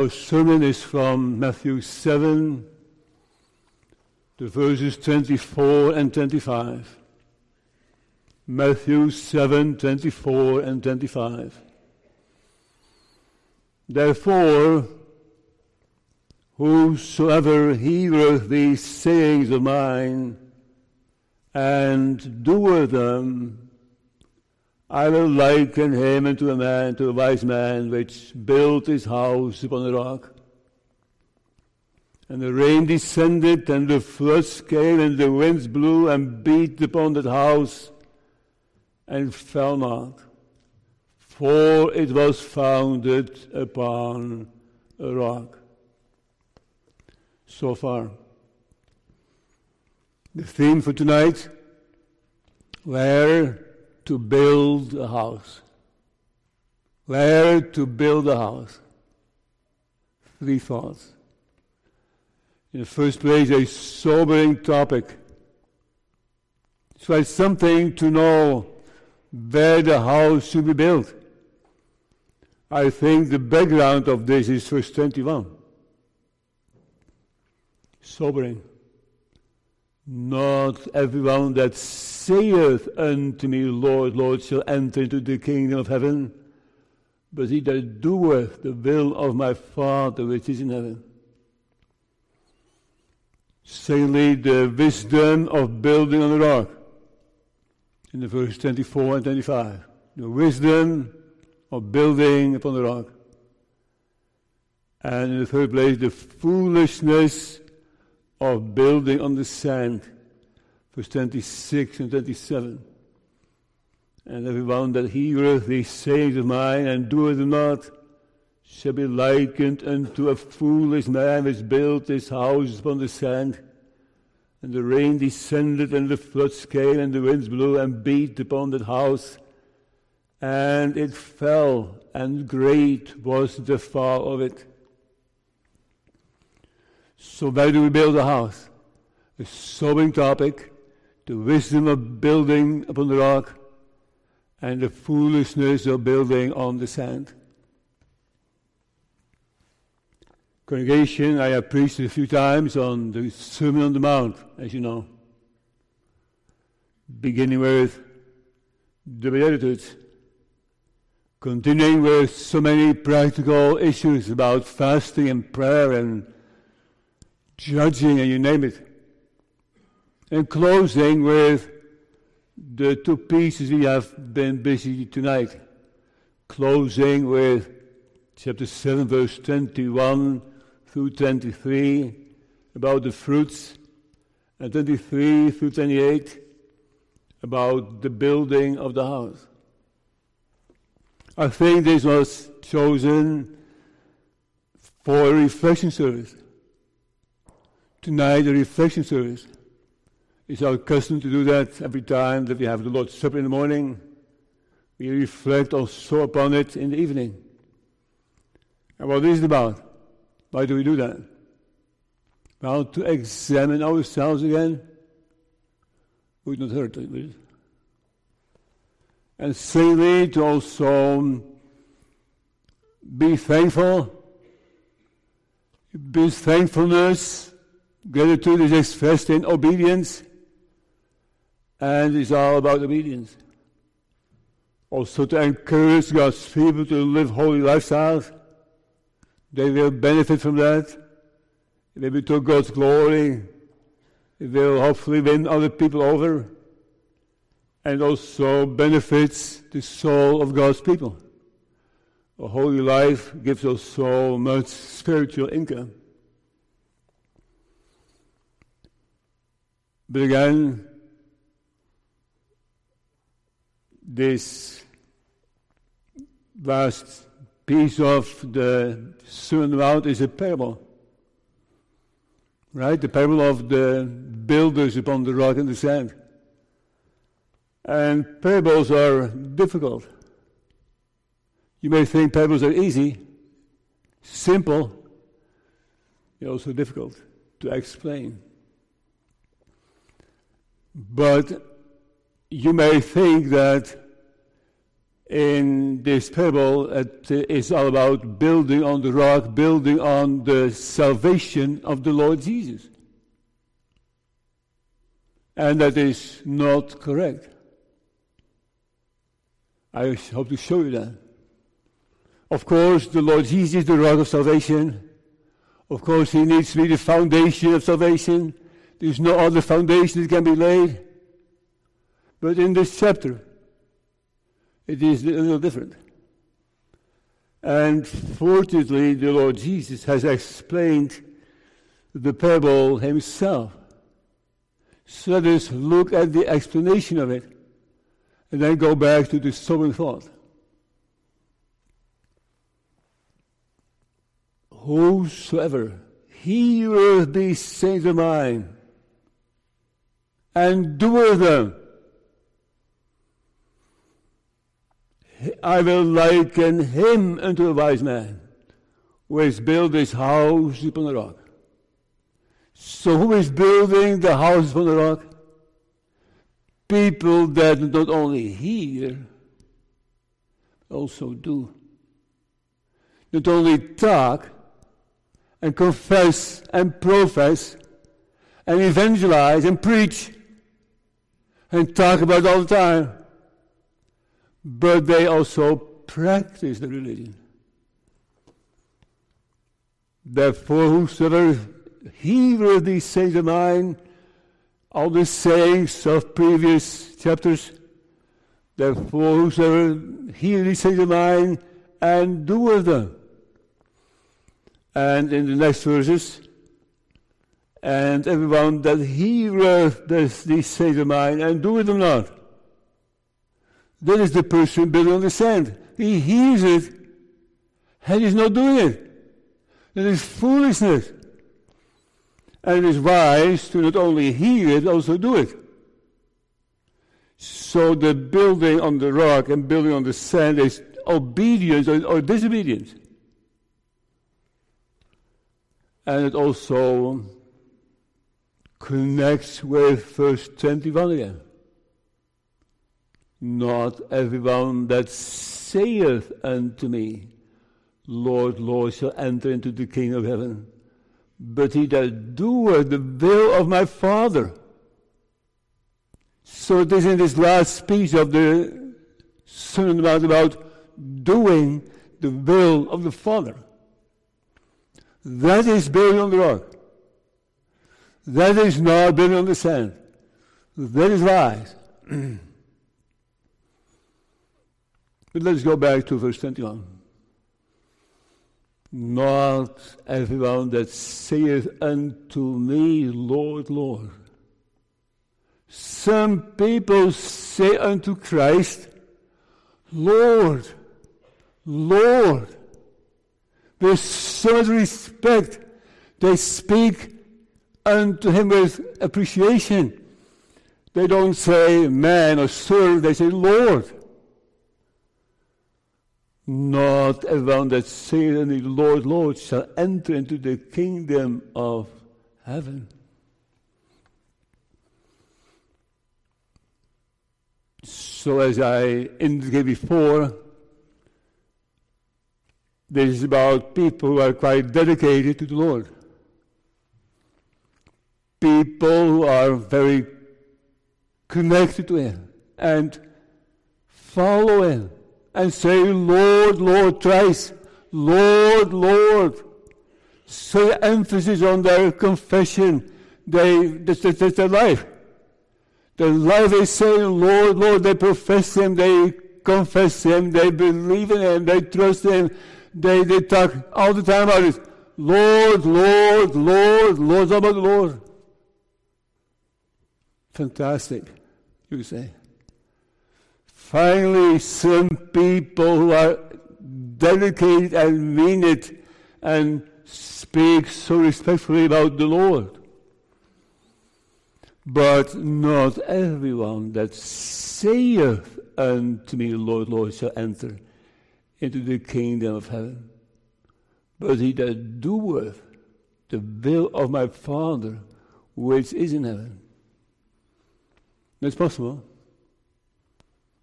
Our sermon is from Matthew 7, the verses 24 and 25. Matthew 7, 24 and 25. Therefore, whosoever heareth these sayings of mine and doeth them, I will liken him unto a man, to a wise man, which built his house upon a rock. And the rain descended, and the floods came, and the winds blew and beat upon that house, and fell not, for it was founded upon a rock. So far. The theme for tonight, where to build a house. Where to build a house. Three thoughts. In the first place, a sobering topic. So it's something to know where the house should be built. I think the background of this is verse 21. Sobering. Not everyone that saith unto me, Lord, Lord, shall enter into the kingdom of heaven, but he that doeth the will of my Father which is in heaven. Secondly, the wisdom of building on the rock. In the verse 24 and 25. The wisdom of building upon the rock. And in the third place, the foolishness of building on the sand. Verse 26 and 27. And everyone that heareth these sayings of mine and doeth not shall be likened unto a foolish man which built his house upon the sand. And the rain descended, and the floods came, and the winds blew and beat upon that house. And it fell, and great was the fall of it. So where do we build a house? A sobering topic, the wisdom of building upon the rock, and the foolishness of building on the sand. Congregation, I have preached a few times on the Sermon on the Mount, as you know. Beginning with the Beatitudes, continuing with so many practical issues about fasting and prayer and judging, and you name it. And closing with the two pieces we have been busy tonight. Closing with chapter 7, verse 21 through 23, about the fruits, and 23 through 28, about the building of the house. I think this was chosen for a reflection service. Tonight, the reflection service. It's our custom to do that every time that we have the Lord's Supper in the morning. We reflect also upon it in the evening. And what is it about? Why do we do that? Well, to examine ourselves again would not hurt, would it? And secondly, to also um, be thankful. Be thankfulness Gratitude is expressed in obedience, and it's all about obedience. Also, to encourage God's people to live holy lifestyles. They will benefit from that. They will to God's glory. They will hopefully win other people over. And also benefits the soul of God's people. A holy life gives us so much spiritual income. But again, this last piece of the Sermon Mount is a parable. Right? The parable of the builders upon the rock and the sand. And parables are difficult. You may think parables are easy, simple, they're also difficult to explain. But you may think that in this parable, it is all about building on the rock, building on the salvation of the Lord Jesus. And that is not correct. I hope to show you that. Of course, the Lord Jesus is the rock of salvation. Of course, He needs to be the foundation of salvation. There's no other foundation that can be laid. But in this chapter, it is a little different. And fortunately, the Lord Jesus has explained the parable himself. So let us look at the explanation of it and then go back to the sobering thought. Whosoever heareth these sayings of mine and doeth them, I will liken him unto a wise man who has built his house upon the rock. So who is building the house upon the rock? People that not only hear, also do. Not only talk and confess and profess and evangelize and preach and talk about all the time but they also practice the religion. Therefore, whosoever heareth these sayings of mine, all the sayings of previous chapters, therefore, whosoever heareth these sayings of mine and doeth them. And in the next verses, and everyone that heareth these sayings of mine and doeth them not, that is the person building on the sand. He hears it and he's not doing it. That is foolishness. And it is wise to not only hear it, also do it. So the building on the rock and building on the sand is obedience or, or disobedience. And it also connects with verse 21 again. Not everyone that saith unto me, Lord, Lord, shall enter into the kingdom of heaven, but he that doeth the will of my Father. So it is in this last speech of the Sermon about, about doing the will of the Father. That is building on the rock. That is not the sand. That is wise. But let's go back to verse 21. Not everyone that saith unto me, Lord, Lord. Some people say unto Christ, Lord, Lord. With so much respect, they speak unto him with appreciation. They don't say man or sir, they say Lord. Not everyone that unto the Lord, Lord, shall enter into the kingdom of heaven. So, as I indicated before, this is about people who are quite dedicated to the Lord. People who are very connected to Him and follow Him and say, Lord, Lord, thrice, Lord, Lord. So emphasis on their confession. They, that's, that's their life. Their life is saying, Lord, Lord. They profess Him, they confess Him, they believe in Him, they trust Him. They, they talk all the time about it. Lord, Lord, Lord, Lord, about Lord. Fantastic, you say. Finally, some people who are dedicated and mean it and speak so respectfully about the Lord. But not everyone that saith unto me, Lord, Lord, shall enter into the kingdom of heaven. But he that doeth the will of my Father which is in heaven. That's possible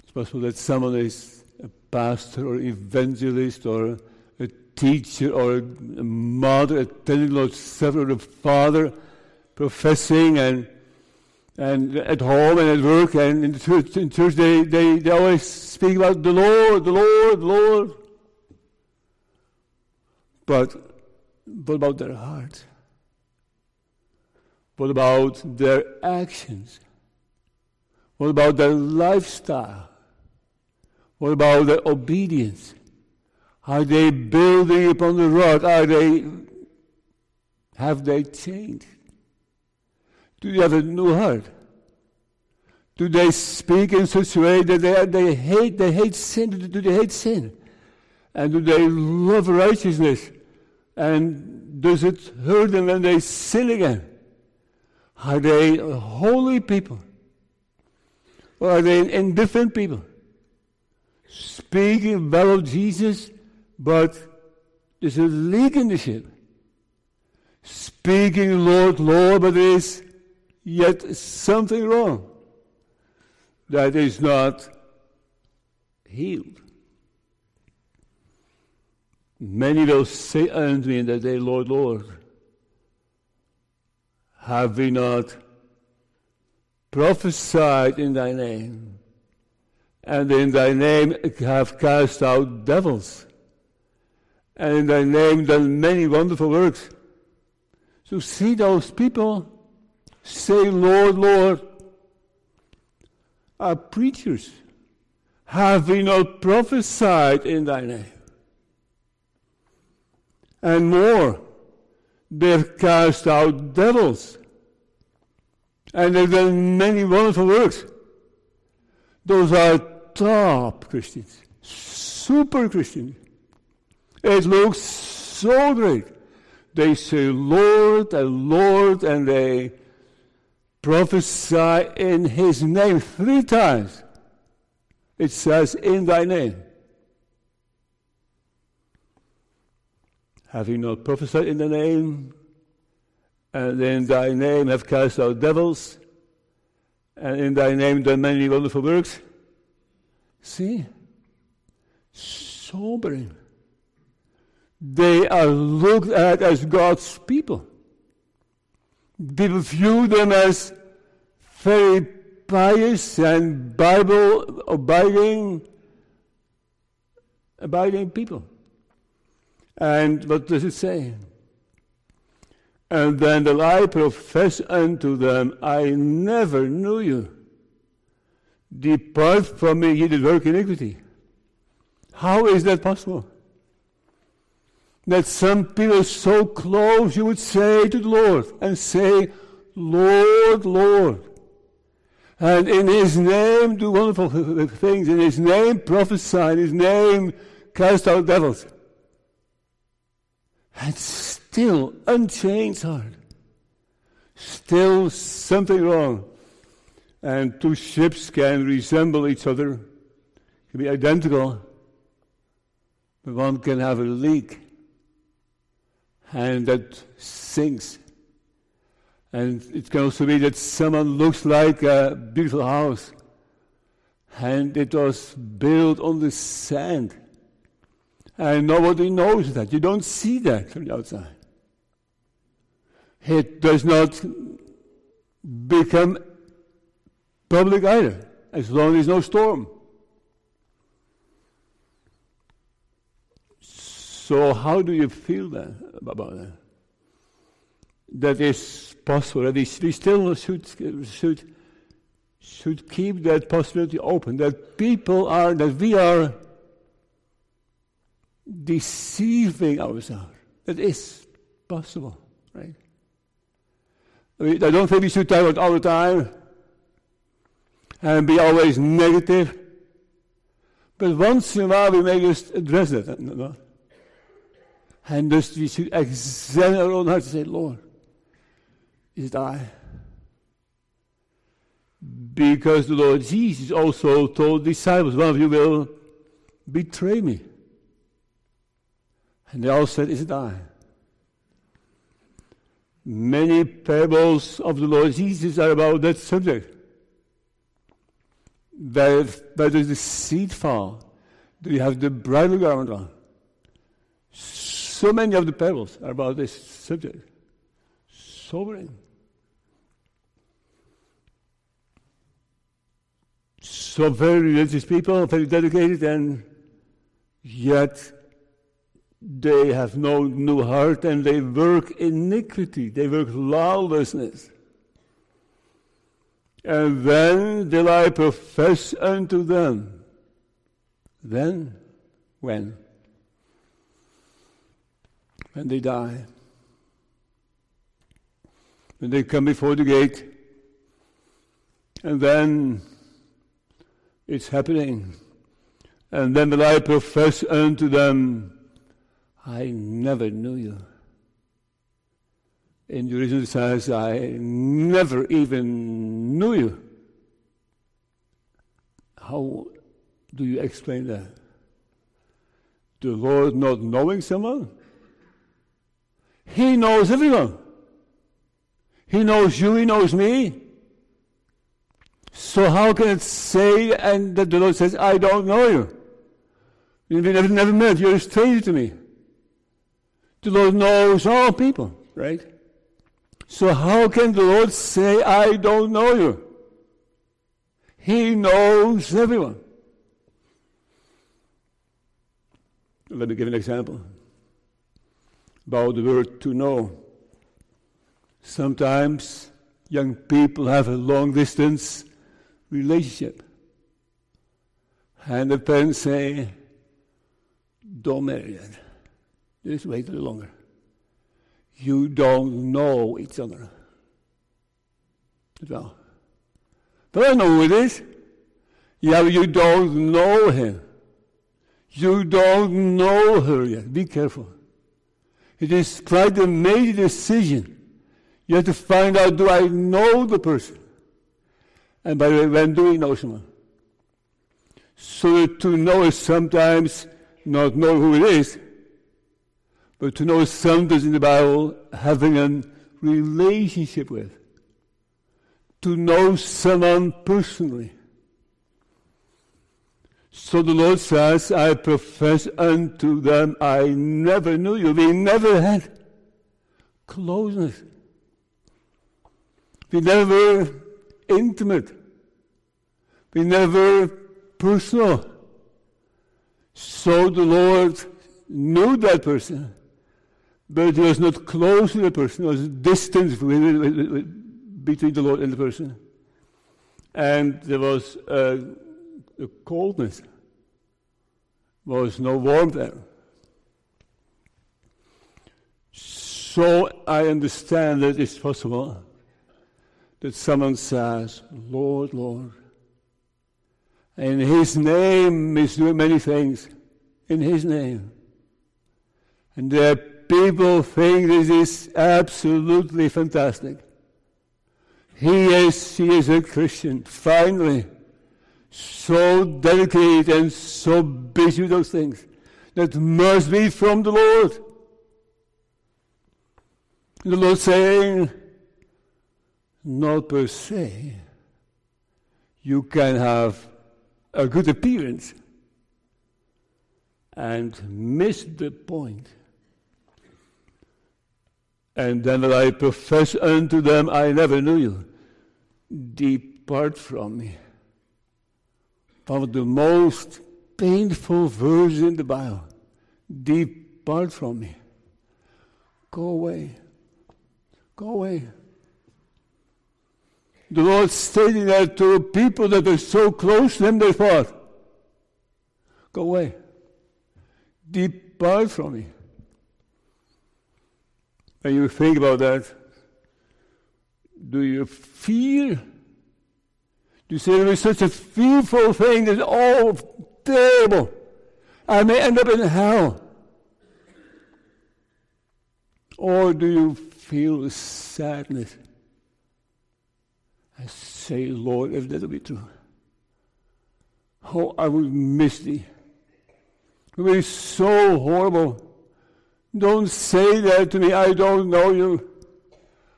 It's possible that someone is a pastor or evangelist or a teacher or a mother attending Lord's Supper or a father professing and and at home and at work and in church, in church they, they, they always speak about the Lord, the Lord, the Lord. But what about their heart? What about their actions? What about their lifestyle? What about their obedience? Are they building upon the rock? Are they have they changed? Do they have a new heart? Do they speak in such a way that they, they hate they hate sin? Do they hate sin? And do they love righteousness? And does it hurt them when they sin again? Are they holy people? Or they indifferent people? Speaking well of Jesus, but there's a leak in the ship. Speaking Lord, Lord, but there is yet something wrong that is not healed. Many will say unto me in that day, Lord, Lord, have we not prophesied in thy name? And in thy name have cast out devils. And in thy name done many wonderful works. So see those people say, Lord, Lord, are preachers. Have we not prophesied in thy name? And more, they've cast out devils. And they've done many wonderful works. Those are top Christians, super Christians. It looks so great. They say Lord and Lord, and they prophesy in his name three times. It says, in thy name. Have you not prophesied in the name? And in thy name have cast out devils? And in thy name done many wonderful works? See? Sobering. They are looked at as God's people. People view them as very pious and Bible abiding, abiding people. And what does it say? And then the lie profess unto them, I never knew you. Depart from me, ye that work iniquity. How is that possible? That some people so close you would say to the Lord and say, Lord, Lord. And in his name do wonderful things. In his name prophesy. In his name cast out devils. And still unchanged heart. Still something wrong. And two ships can resemble each other, can be identical, but one can have a leak. And that sinks. And it can also be that someone looks like a beautiful house and it was built on the sand. And nobody knows that. You don't see that from the outside. It does not become public either, as long as there's no storm. So, how do you feel that, about that? That is possible. We still should, should, should keep that possibility open. That people are, that we are deceiving ourselves. That is possible, right? I, don't think we should about all the time and be always negative. But once in a while we may just address that. And just we should examine our own hearts and say, Lord, is it I? Because the Lord Jesus also told disciples, one of you will betray me. And they all said, Is it I? Many parables of the Lord Jesus are about that subject. Where does the seed fall? do you have the bridal garment on? So many of the parables are about this subject. Sobering. So very religious people, very dedicated, and yet they have no new heart and they work iniquity, they work lawlessness. And then will I profess unto them. Then, when? When they die. When they come before the gate. And then it's happening. And then will I profess unto them, I never knew you. And In Jerusalem says, I never even knew you. How do you explain that? The Lord not knowing someone? He knows everyone. He knows you, He knows me. So how can it say and that the Lord says, I don't know you? You've never, never met, you're a stranger to me. The Lord knows all oh, people, right? So how can the Lord say, I don't know you? He knows everyone. Let me give an example about the word to know. Sometimes young people have a long distance relationship. And the parents say, don't marry yet. Just wait a little longer. You don't know each other. Well, but I know who it is. Yeah, you don't know him. You don't know her yet. Be careful. It is quite a major decision. You have to find out do I know the person? And by the way, when do we know someone? So to know is sometimes not know who it is, but to know something in the Bible, having a relationship with. To know someone personally. So the Lord says, I profess unto them, I never knew you. We never had closeness. We never were intimate. We never were personal. So the Lord knew that person, but he was not close to the person, there was distance between the Lord and the person. And there was uh, a, a coldness, there was no warmth there. So I understand that it's possible that someone says, Lord, Lord, in His name is doing many things. In His name. And there people think this is absolutely fantastic. He is, he is a Christian, finally. So dedicated and so busy with those things. That must be from the Lord. The Lord saying, not per se. You can have a good appearance and miss the point. And then will I profess unto them, I never knew you. Depart from me. One of the most painful verses in the Bible. Depart from me. Go away. Go away. The Lord stating that to people that are so close to Him, they thought, Go away. Depart from me. And you think about that. Do you feel? Do you say there is such a fearful thing that, oh, terrible, I may end up in hell? Or do you feel sadness? I say, Lord, if that will be true, oh, I will miss thee. It will be so horrible. Don't say that to me, I don't know you.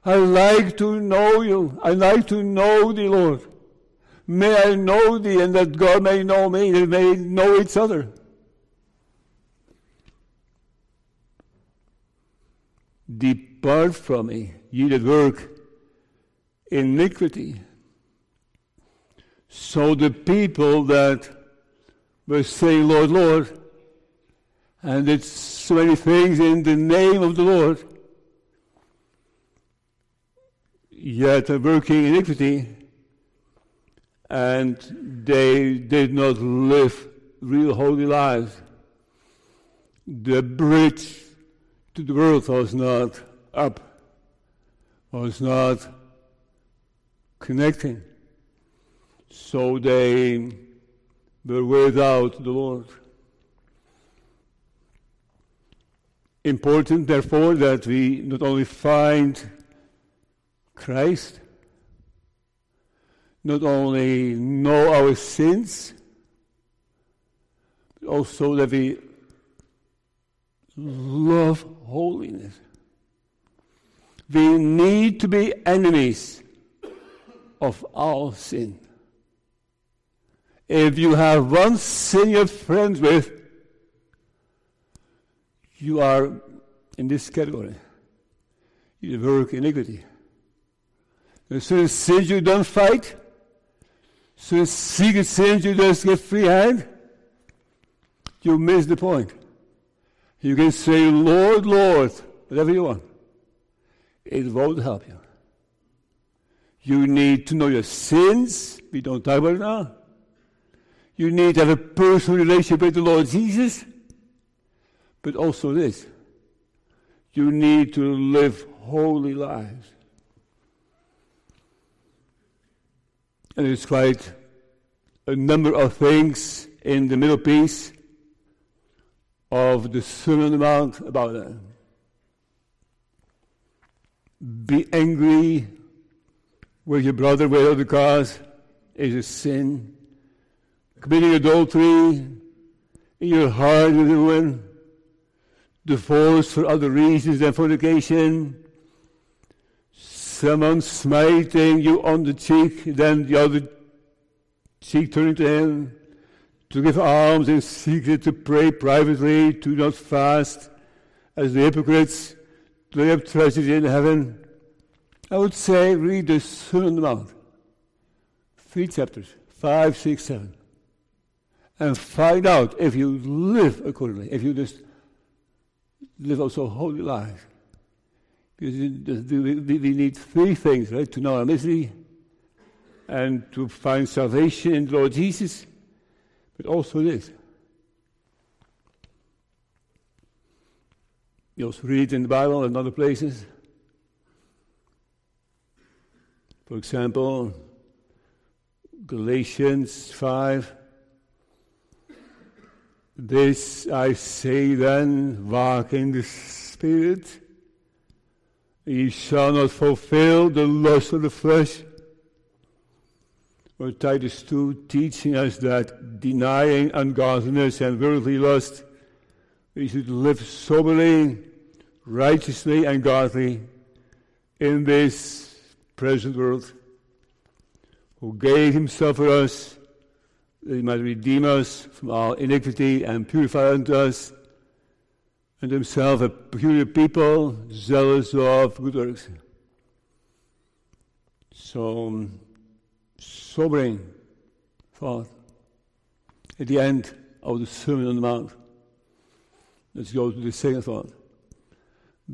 I like to know you. I like to know the Lord. May I know thee, and that God may know me, and may know each other. Depart from me, ye that work iniquity. So the people that were saying, Lord, Lord, and did so many things in the name of the Lord, yet working iniquity, and they did not live real holy lives. The bridge to the world was not up, was not connecting. So they were without the Lord. Important, therefore, that we not only find Christ, not only know our sins, but also that we love holiness. We need to be enemies of all sin. If you have one sin you're friends with, you are in this category. You work iniquity. As soon as sins you don't fight, as soon as secret sins you just get free hand, you miss the point. You can say, Lord, Lord, whatever you want. It won't help you. You need to know your sins. We don't talk about it now. You need to have a personal relationship with the Lord Jesus. But also this. You need to live holy lives. And it's quite a number of things in the middle piece of the Sermon on the Mount about that. Be angry with your brother without the cause is a sin. Committing adultery in your heart with a woman, divorce for other reasons than fornication, someone smiting you on the cheek, then the other cheek turning to him, to give alms in secret, to pray privately, to not fast, as the hypocrites, they have treasures in heaven. I would say read the Sermon on the Mount. Three chapters, five, six, seven. And find out if you live accordingly, if you just live also holy lives. Because we need three things, right? To know our misery and to find salvation in the Lord Jesus but also this. You also read in the Bible and other places. For example, Galatians 5. This I say then, walk in the Spirit. Ye shall not fulfill the lust of the flesh or Titus 2 teaching us that denying ungodliness and worldly lust, we should live soberly, righteously, and godly in this present world, who gave himself for us that he might redeem us from our iniquity and purify unto us and himself a peculiar people, zealous of good works. So, um, sobering thought at the end of the Sermon on the Mount. Let's go to the second thought.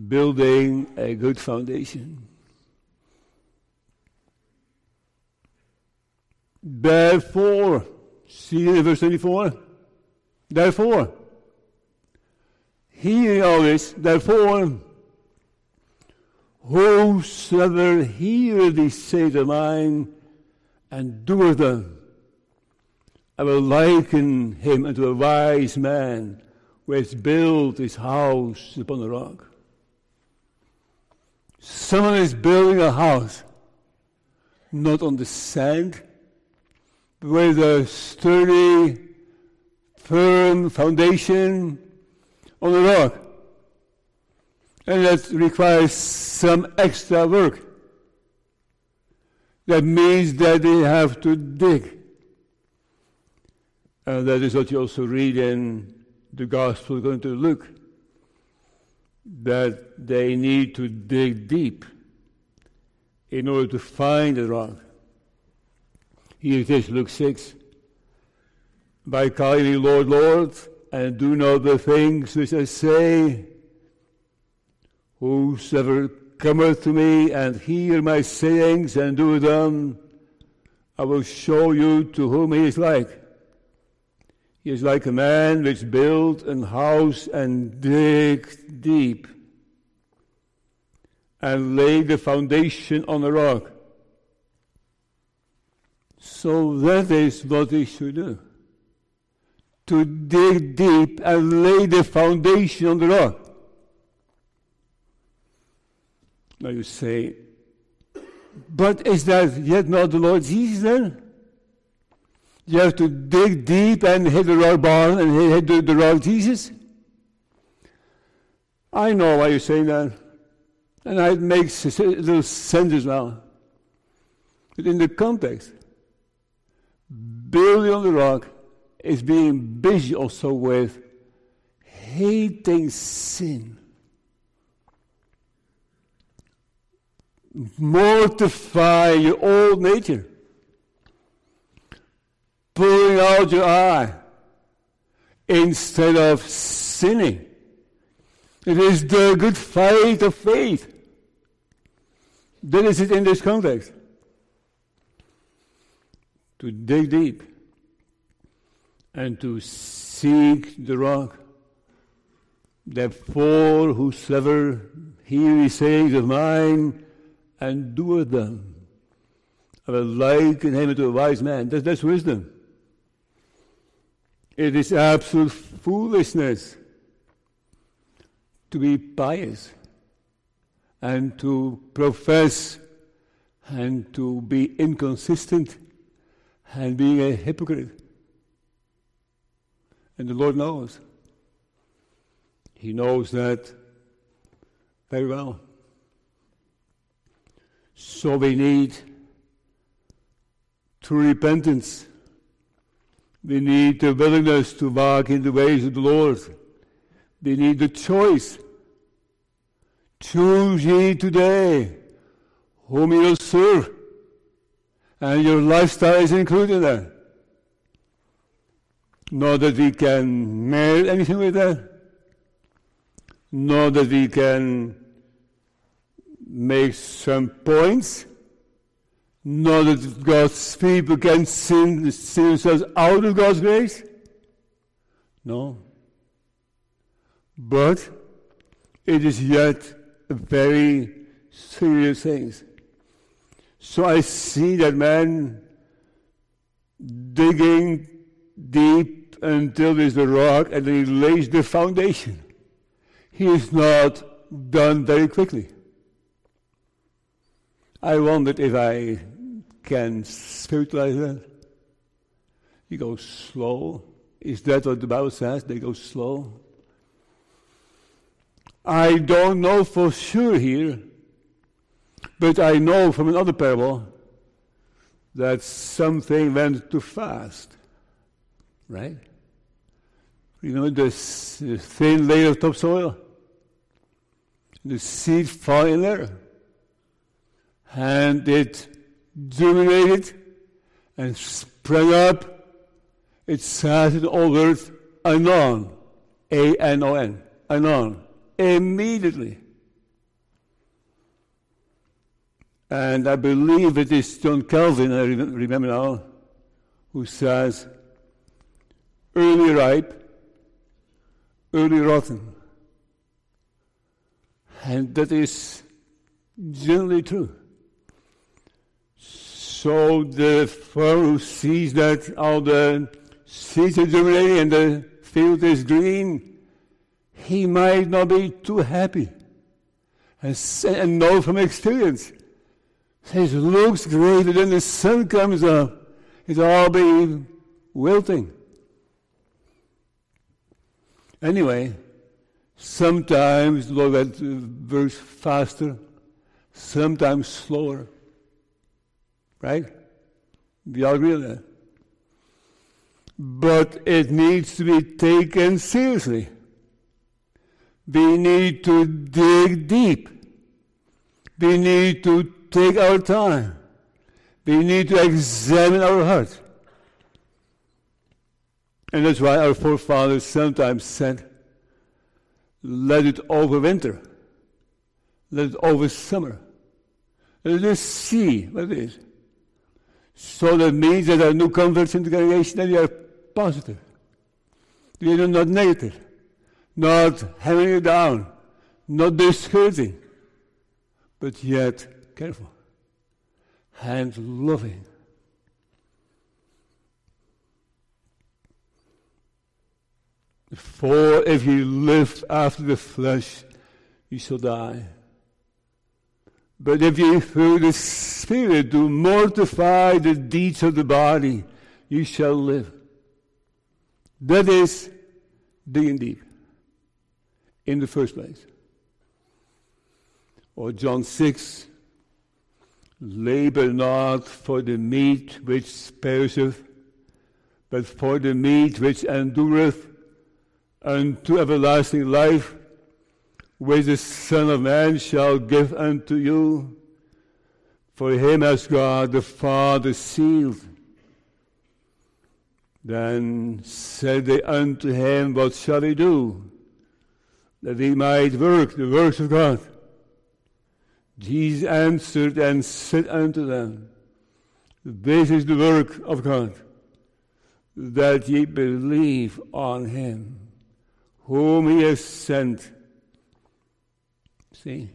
Building a good foundation. Therefore, see verse 24. Therefore, hearing all this, therefore, whosoever hear these sayings of mine and doeth them. I will liken him unto a wise man who has built his house upon the rock. Someone is building a house not on the sand, with a sturdy, firm foundation on the rock. And that requires some extra work. That means that they have to dig. And that is what you also read in the Gospel according to Luke. that they need to dig deep in order to find the rock. Here it is, Luke 6. By calling me Lord, Lord, and do not the things which I say, whosoever cometh to me and hear my sayings and do them, I will show you to whom he is like. He is like a man which built an house and digged deep and laid the foundation on a rock. So that is what we should do. To dig deep and lay the foundation on the rock. Now you say, but is that yet not the Lord Jesus then? You have to dig deep and hit the rock barn and hit the, the rock Jesus. I know why you're saying that. And it makes a little sense as well. But in the context, building on the rock is being busy also with hating sin. Mortify your old nature pulling out your eye instead of sinning. It is the good fight of faith. That is it in this context. To dig deep and to seek the rock. Therefore, whosoever hear his sayings of mine and doeth them, I will liken him to a wise man. That, that's wisdom. It is absolute foolishness to be pious and to profess and to be inconsistent and being a hypocrite. And the Lord knows. He knows that very well. So we need true repentance we need the willingness to walk in the ways of the Lord. We need the choice. Choose ye today whom you will serve. And your lifestyle is included there. Not that we can merit anything with that. Not that we can make some points know that God's people can sin, sin themselves out of God's grace? No. But it is yet a very serious thing. So I see that man digging deep until there's a rock and he lays the foundation. He is not done very quickly. I wondered if I can spiritualize that. You go slow. Is that what the Bible says? They go slow. I don't know for sure here, but I know from another parable that something went too fast. Right? You know, this thin layer of topsoil, the seed fall in there, and it germinated and sprang up. It started all earth anon, A N O N, anon, immediately. And I believe it is John Calvin, I remember now, who says, early ripe, early rotten. And that is generally true. So the farmer who sees that all the seeds are germinating and the field is green, he might not be too happy. And, and know from experience. Says, looks great, and then the sun comes up. It's all be wilting. Anyway, sometimes look at verse faster, sometimes slower. Right? We all agree on that. But it needs to be taken seriously. We need to dig deep. We need to take our time. We need to examine our heart. And that's why our forefathers sometimes said, let it overwinter. Let it over summer. Let us see what it is. So that means that our new converts in the congregation and they are positive. They are not negative, not having it down, not discouraging, but yet careful and loving. For if you live after the flesh, you shall die. But if you through the Spirit do mortify the deeds of the body, you shall live. That is digging deep in the first place. Or John 6 Labor not for the meat which perisheth, but for the meat which endureth unto everlasting life which the Son of Man shall give unto you. For him has God the Father sealed. Then said they unto him, What shall we do? That we might work the works of God. Jesus answered and said unto them, This is the work of God, that ye believe on him, whom he has sent. See?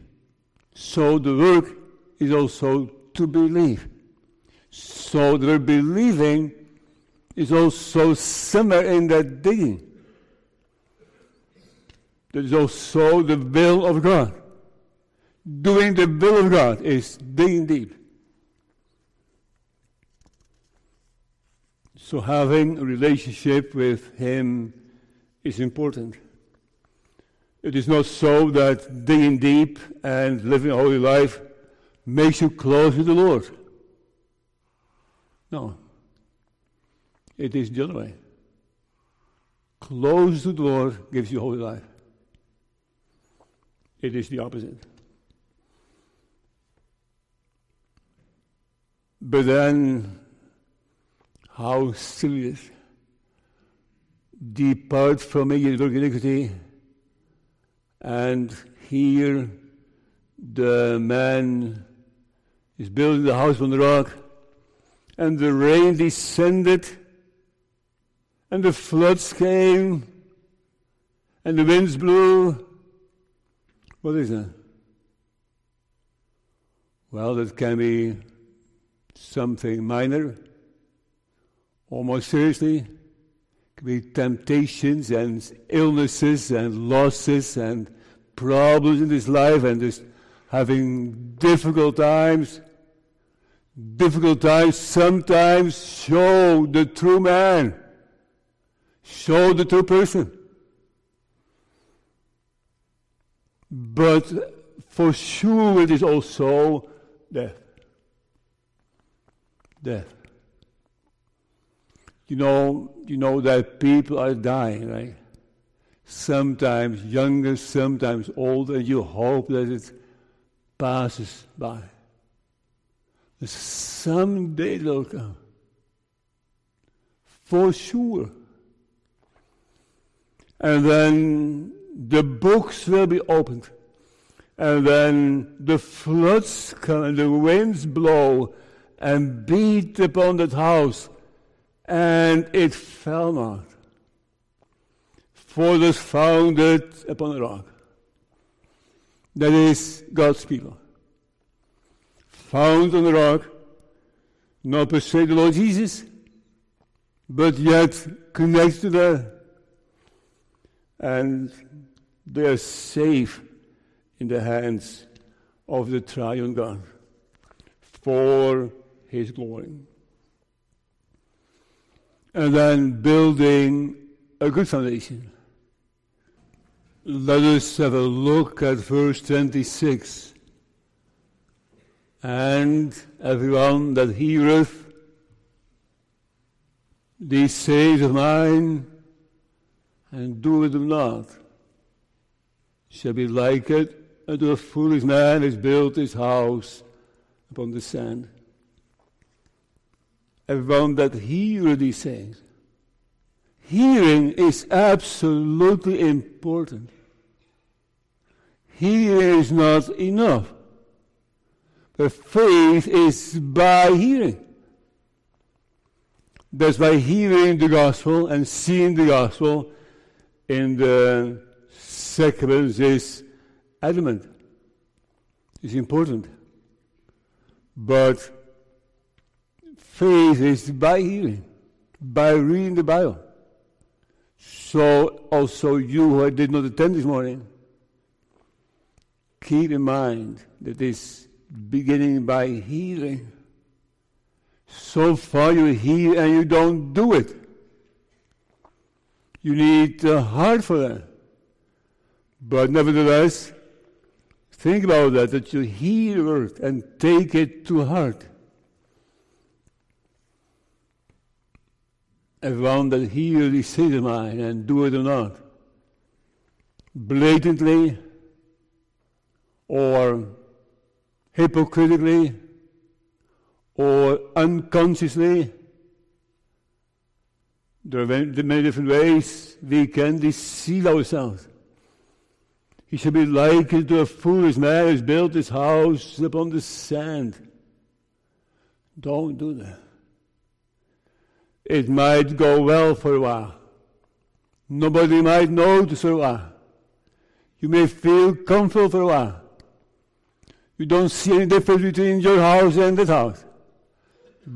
So the work is also to believe. So the believing is also somewhere in that digging. There is also the will of God. Doing the will of God is digging deep. So having a relationship with Him is important. It is not so that digging deep and living a holy life makes you close to the Lord. No. It is the other way. Close to the Lord gives you a holy life. It is the opposite. But then, how serious? Depart from me, you work iniquity. And here the man is building the house on the rock, and the rain descended, and the floods came, and the winds blew. What is that? Well, that can be something minor, or more seriously, can be temptations and illnesses and losses and problems in this life and just having difficult times. Difficult times sometimes show the true man, show the true person. But for sure it is also death death. You know, you know that people are dying, right? Sometimes younger, sometimes older. You hope that it passes by. Someday it'll come. For sure. And then the books will be opened. And then the floods come and the winds blow and beat upon that house, and it fell not. For it was founded upon a rock. That is God's people. Found on the rock, not per se the Lord Jesus, but yet connected to. And they are safe in the hands of the triune God. For his glory. And then building a good foundation. Let us have a look at verse 26. And everyone that heareth these sayings of mine and doeth them not shall be likened unto a foolish man has built his house upon the sand. Everyone that these things. Hearing is absolutely important. Hearing is not enough. But faith is by hearing. That's by hearing the gospel and seeing the gospel in the sacraments is adamant. It's important. But faith is by hearing, by reading the Bible. So also you who did not attend this morning, keep in mind that this beginning by hearing. So far you hear and you don't do it. You need a heart for that. But nevertheless, think about that, that you hear the word and take it to heart. Everyone that say of mine and do it or not, blatantly or hypocritically or unconsciously. There are many different ways we can deceive ourselves. He should be likened to a foolish man who has built his house upon the sand. Don't do that. It might go well for a while. Nobody might notice for a while. You may feel comfortable for a while. You don't see any difference between your house and that house.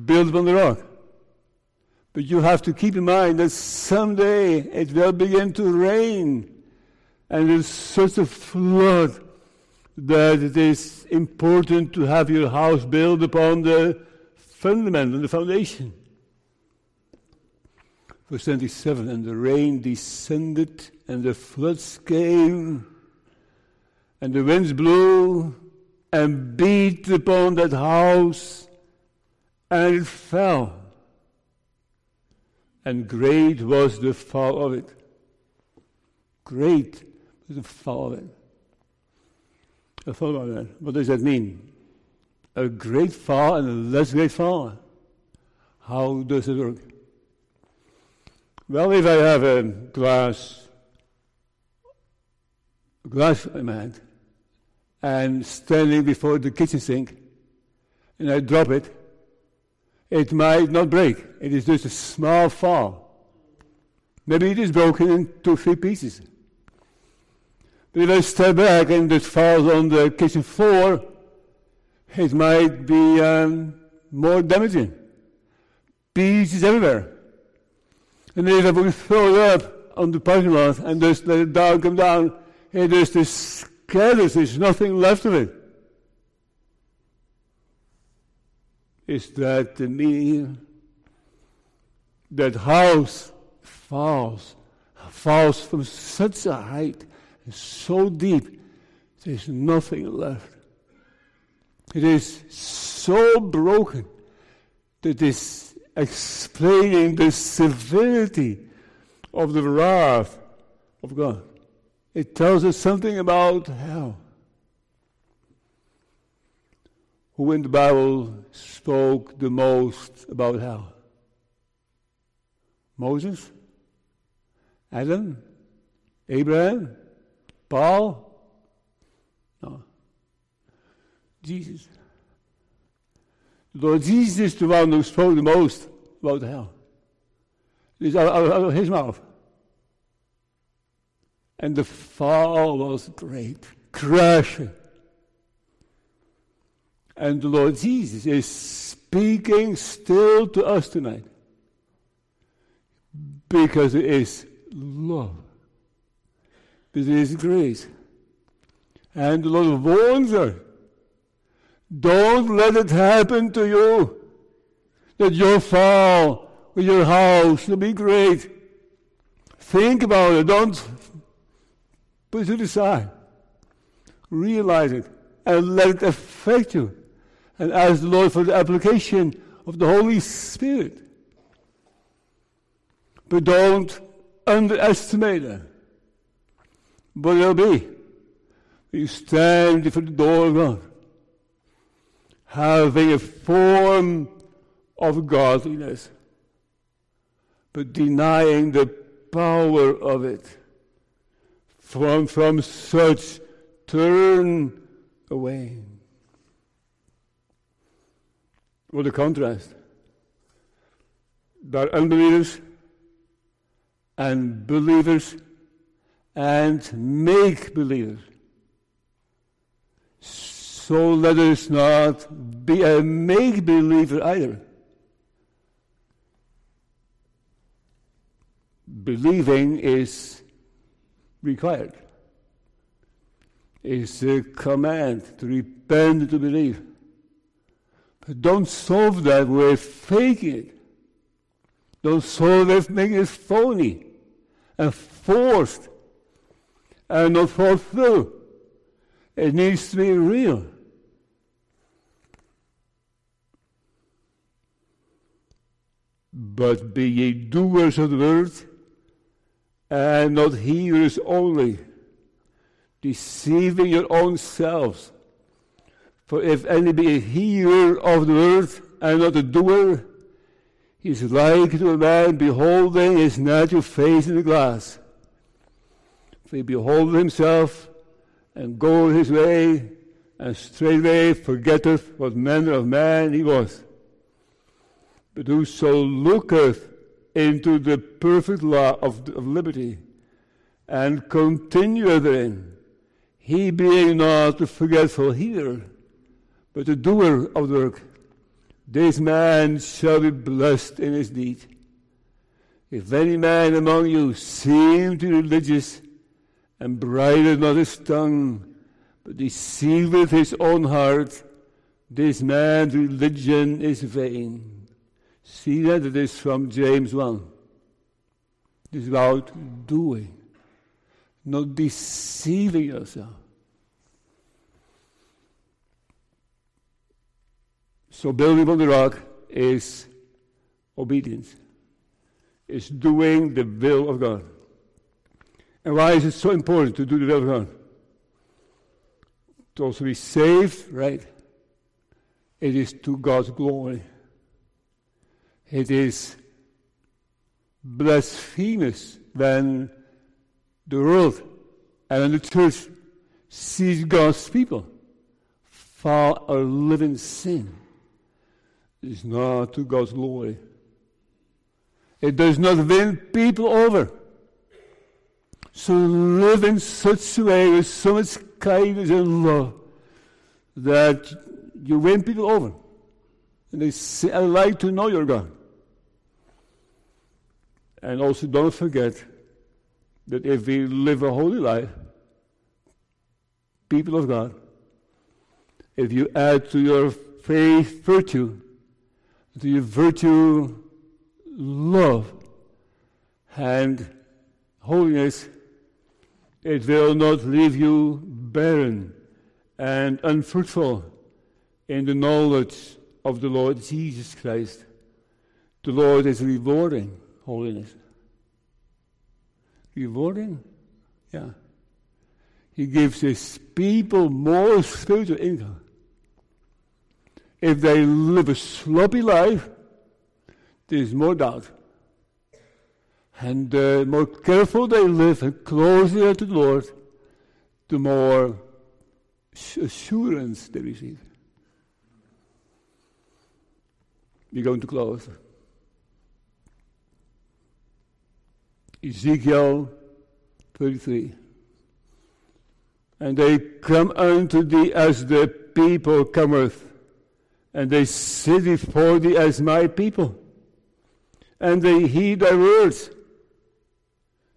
Built upon the rock. But you have to keep in mind that someday it will begin to rain. And there's such a flood that it is important to have your house built upon the fundament and the foundation. Verse 27 And the rain descended, and the floods came, and the winds blew and beat upon that house, and it fell and great was the fall of it. Great was the fall of it. I thought about that. What does that mean? A great fall and a less great fall. How does it work? Well, if I have a glass, glass in my hand, and standing before the kitchen sink, and I drop it, it might not break. It is just a small fall. Maybe it is broken into three pieces. But if I step back and it falls on the kitchen floor, it might be um, more damaging. Pieces everywhere. And I would throw it up on the parking lot and just let it down, come down, it is this scatters. There's nothing left of it. is that the meaning that house falls, falls from such a height so deep, there's nothing left. It is so broken that is explaining the severity of the wrath of God. It tells us something about hell. who in the Bible spoke the most about hell? Moses? Adam? Abraham? Paul? No. Jesus. Lord Jesus is the one who spoke the most about hell. It's out, out, out of his mouth. And the fall was great, crashing. And the Lord Jesus is speaking still to us tonight. Because it is love. Because it is grace. And the Lord warns us. Don't let it happen to you. That your fall with your house will be great. Think about it. Don't put it to the side. Realize it and let it affect you and ask the Lord for the application of the Holy Spirit. But don't underestimate it. But it'll be. You stand before the door of God, having a form of godliness, but denying the power of it. From, from such turn away. What a contrast. There are unbelievers and believers and make believers. So let us not be a make believer either. Believing is required. It's a command to repent to believe. But don't solve that with faking it. Don't solve it making it phony and forced and not fulfilled. It needs to be real. But be ye doers of the word and not hearers only, deceiving your own selves. For if any be a hearer of the word and not a doer, he is like to a man beholding his natural face in the glass. For he beholdeth himself and goeth his way, and straightway forgetteth what manner of man he was. But whoso looketh into the perfect law of, of liberty and continueth therein, he being not a forgetful hearer, but a doer of the work, this man shall be blessed in his deed. If any man among you seem to be religious and bridleth not his tongue, but deceiveth his own heart, this man's religion is vain. See that it is from James 1. It is about doing, not deceiving yourself. So building on the rock is obedience. It's doing the will of God. And why is it so important to do the will of God? To also be saved, right? It is to God's glory. It is blasphemous when the world and when the church sees God's people fall or live in sin It's not to God's glory. It does not win people over. So live in such a way with so much kindness and love that you win people over. And they say, I like to know your God. And also don't forget that if we live a holy life, people of God, if you add to your faith virtue, to your virtue, love, and holiness, it will not leave you barren and unfruitful in the knowledge of the Lord Jesus Christ. The Lord is rewarding holiness. Rewarding? Yeah. He gives his people more spiritual income if they live a sloppy life, there's more doubt. And the uh, more careful they live and closer to the Lord, the more assurance they receive. We're going to close. Ezekiel 33. And they come unto thee as the people cometh and they sit before thee as my people, and they heed thy words.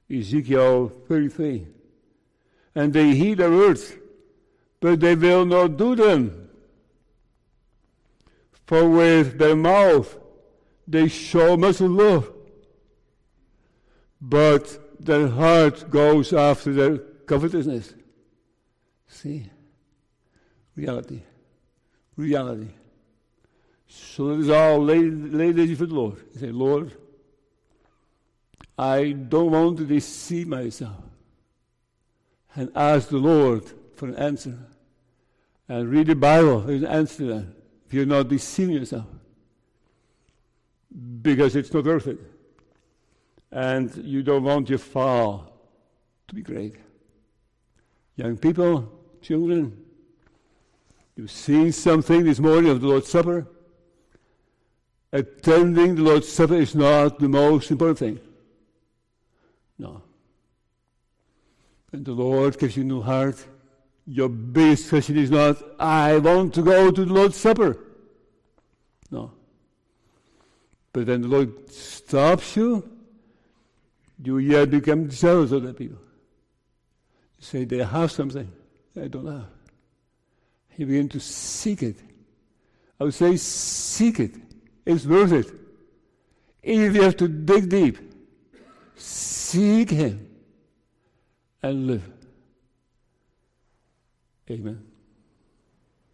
Ezekiel 33. And they heed thy words, but they will not do them. For with their mouth they show much love, but their heart goes after their covetousness. See? Reality. Reality. So let us all lay, lay this before the Lord and say, Lord, I don't want to deceive myself. And ask the Lord for an answer. And read the Bible for an answer. If you're not deceiving yourself. Because it's not worth it. And you don't want your fall to be great. Young people, children, you've seen something this morning of the Lord's Supper. Attending the Lord's Supper is not the most important thing. No. And the Lord gives you a new heart. Your biggest question is not, I want to go to the Lord's Supper. No. But then the Lord stops you. You yet become jealous of the people. You say, they have something I don't have. You begin to seek it. I would say, seek it. It's worth it. Even if you have to dig deep, seek Him and live. Amen.